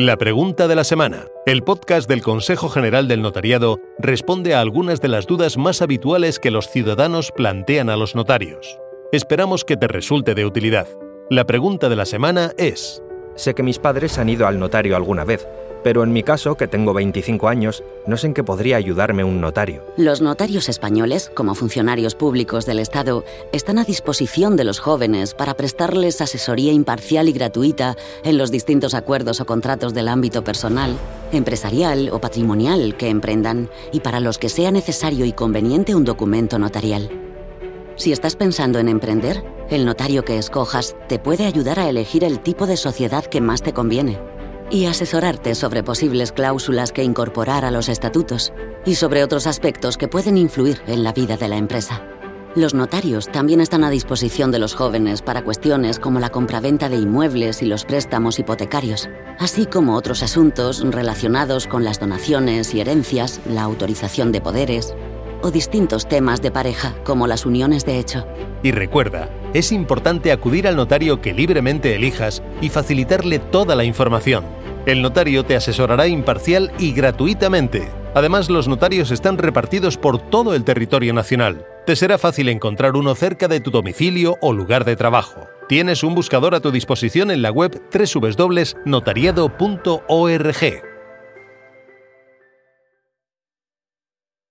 La pregunta de la semana. El podcast del Consejo General del Notariado responde a algunas de las dudas más habituales que los ciudadanos plantean a los notarios. Esperamos que te resulte de utilidad. La pregunta de la semana es... Sé que mis padres han ido al notario alguna vez, pero en mi caso, que tengo 25 años, no sé en qué podría ayudarme un notario. Los notarios españoles, como funcionarios públicos del Estado, están a disposición de los jóvenes para prestarles asesoría imparcial y gratuita en los distintos acuerdos o contratos del ámbito personal, empresarial o patrimonial que emprendan y para los que sea necesario y conveniente un documento notarial. Si estás pensando en emprender, el notario que escojas te puede ayudar a elegir el tipo de sociedad que más te conviene y asesorarte sobre posibles cláusulas que incorporar a los estatutos y sobre otros aspectos que pueden influir en la vida de la empresa. Los notarios también están a disposición de los jóvenes para cuestiones como la compraventa de inmuebles y los préstamos hipotecarios, así como otros asuntos relacionados con las donaciones y herencias, la autorización de poderes o distintos temas de pareja como las uniones de hecho. Y recuerda, es importante acudir al notario que libremente elijas y facilitarle toda la información. El notario te asesorará imparcial y gratuitamente. Además, los notarios están repartidos por todo el territorio nacional. Te será fácil encontrar uno cerca de tu domicilio o lugar de trabajo. Tienes un buscador a tu disposición en la web www.notariado.org